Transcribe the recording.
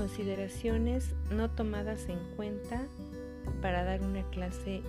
Consideraciones no tomadas en cuenta para dar una clase.